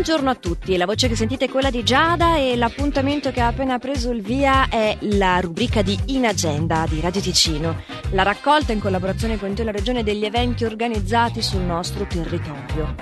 Buongiorno a tutti, la voce che sentite è quella di Giada e l'appuntamento che ha appena preso il via è la rubrica di In Agenda di Radio Ticino, la raccolta in collaborazione con la Regione degli eventi organizzati sul nostro territorio.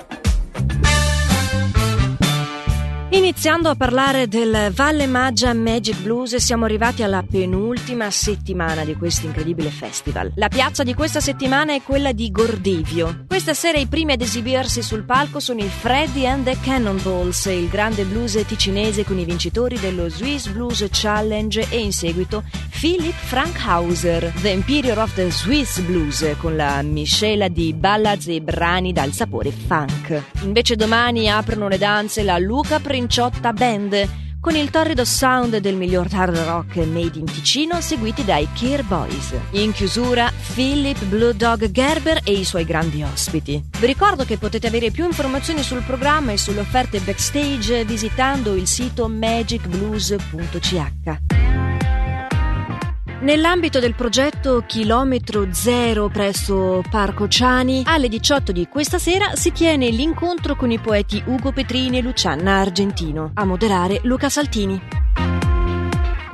Iniziando a parlare del Valle Maggia Magic Blues siamo arrivati alla penultima settimana di questo incredibile festival. La piazza di questa settimana è quella di Gordivio. Questa sera i primi ad esibirsi sul palco sono i Freddy and the Cannonballs, il grande blues ticinese con i vincitori dello Swiss Blues Challenge e in seguito Philip Frankhauser, The Imperior of the Swiss Blues, con la miscela di ballads e brani dal sapore funk. Invece domani aprono le danze la Luca Pre Princiotta Band con il torrido sound del miglior hard rock made in Ticino seguiti dai Care Boys. In chiusura Philip Blue Dog Gerber e i suoi grandi ospiti. Vi ricordo che potete avere più informazioni sul programma e sulle offerte backstage visitando il sito magicblues.ch. Nell'ambito del progetto Chilometro Zero presso Parco Ciani, alle 18 di questa sera si tiene l'incontro con i poeti Ugo Petrini e Luciana Argentino. A moderare Luca Saltini.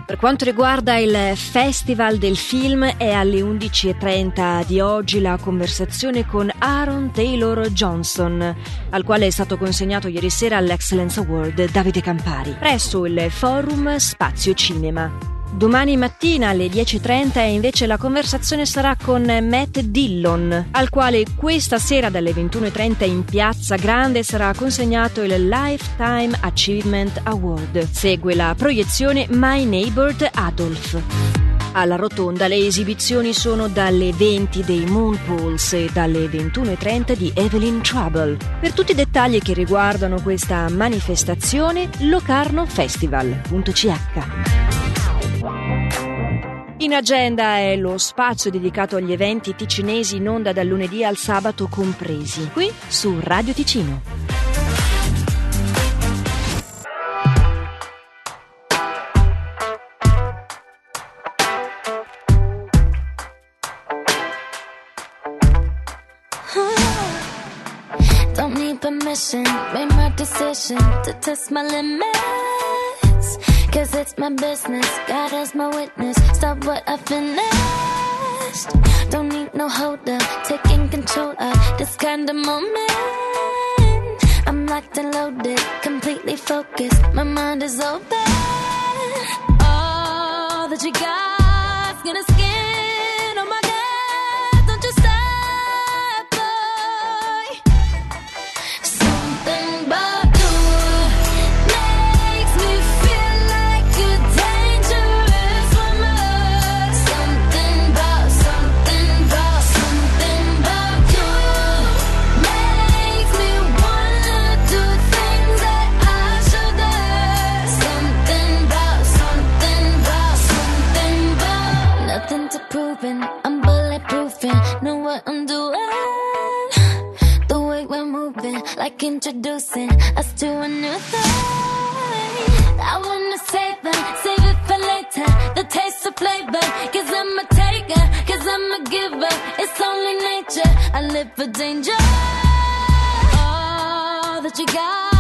Per quanto riguarda il Festival del Film è alle 11.30 di oggi la conversazione con Aaron Taylor Johnson, al quale è stato consegnato ieri sera l'Excellence Award Davide Campari, presso il Forum Spazio Cinema. Domani mattina alle 10.30 invece la conversazione sarà con Matt Dillon, al quale questa sera dalle 21.30 in Piazza Grande sarà consegnato il Lifetime Achievement Award. Segue la proiezione My Neighbor Adolf. Alla rotonda le esibizioni sono dalle 20 dei Moon Pools e dalle 21.30 di Evelyn Trouble. Per tutti i dettagli che riguardano questa manifestazione, locarnofestival.ch. In agenda è lo spazio dedicato agli eventi ticinesi in onda dal lunedì al sabato compresi, qui su Radio Ticino. Don't need permission, made my decision to test my limits. It's my business, God as my witness. Stop what I finished. Don't need no holder, taking control of this kind of moment. I'm locked and loaded, completely focused. My mind is open. All that you got's gonna skin. like introducing us to a new thing. I wanna save it, save it for later. The taste of flavor, cause I'm a taker, cause I'm a giver. It's only nature, I live for danger. All that you got,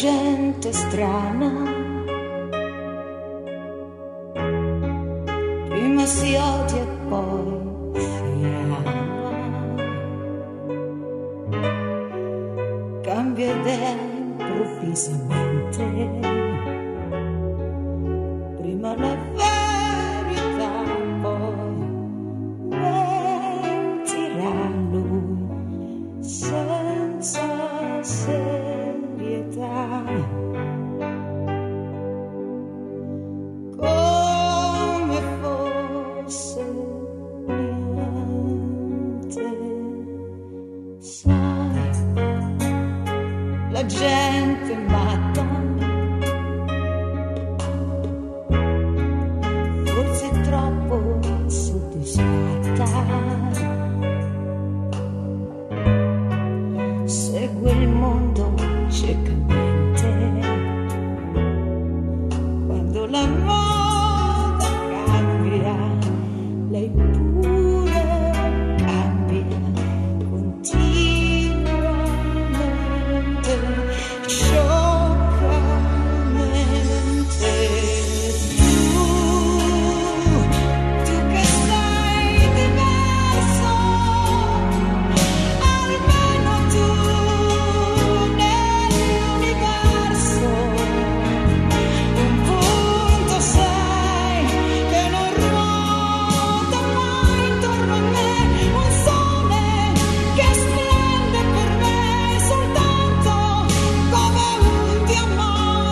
gente strana. Prima si odia poi. Cambia idea improvvisamente. 冷吗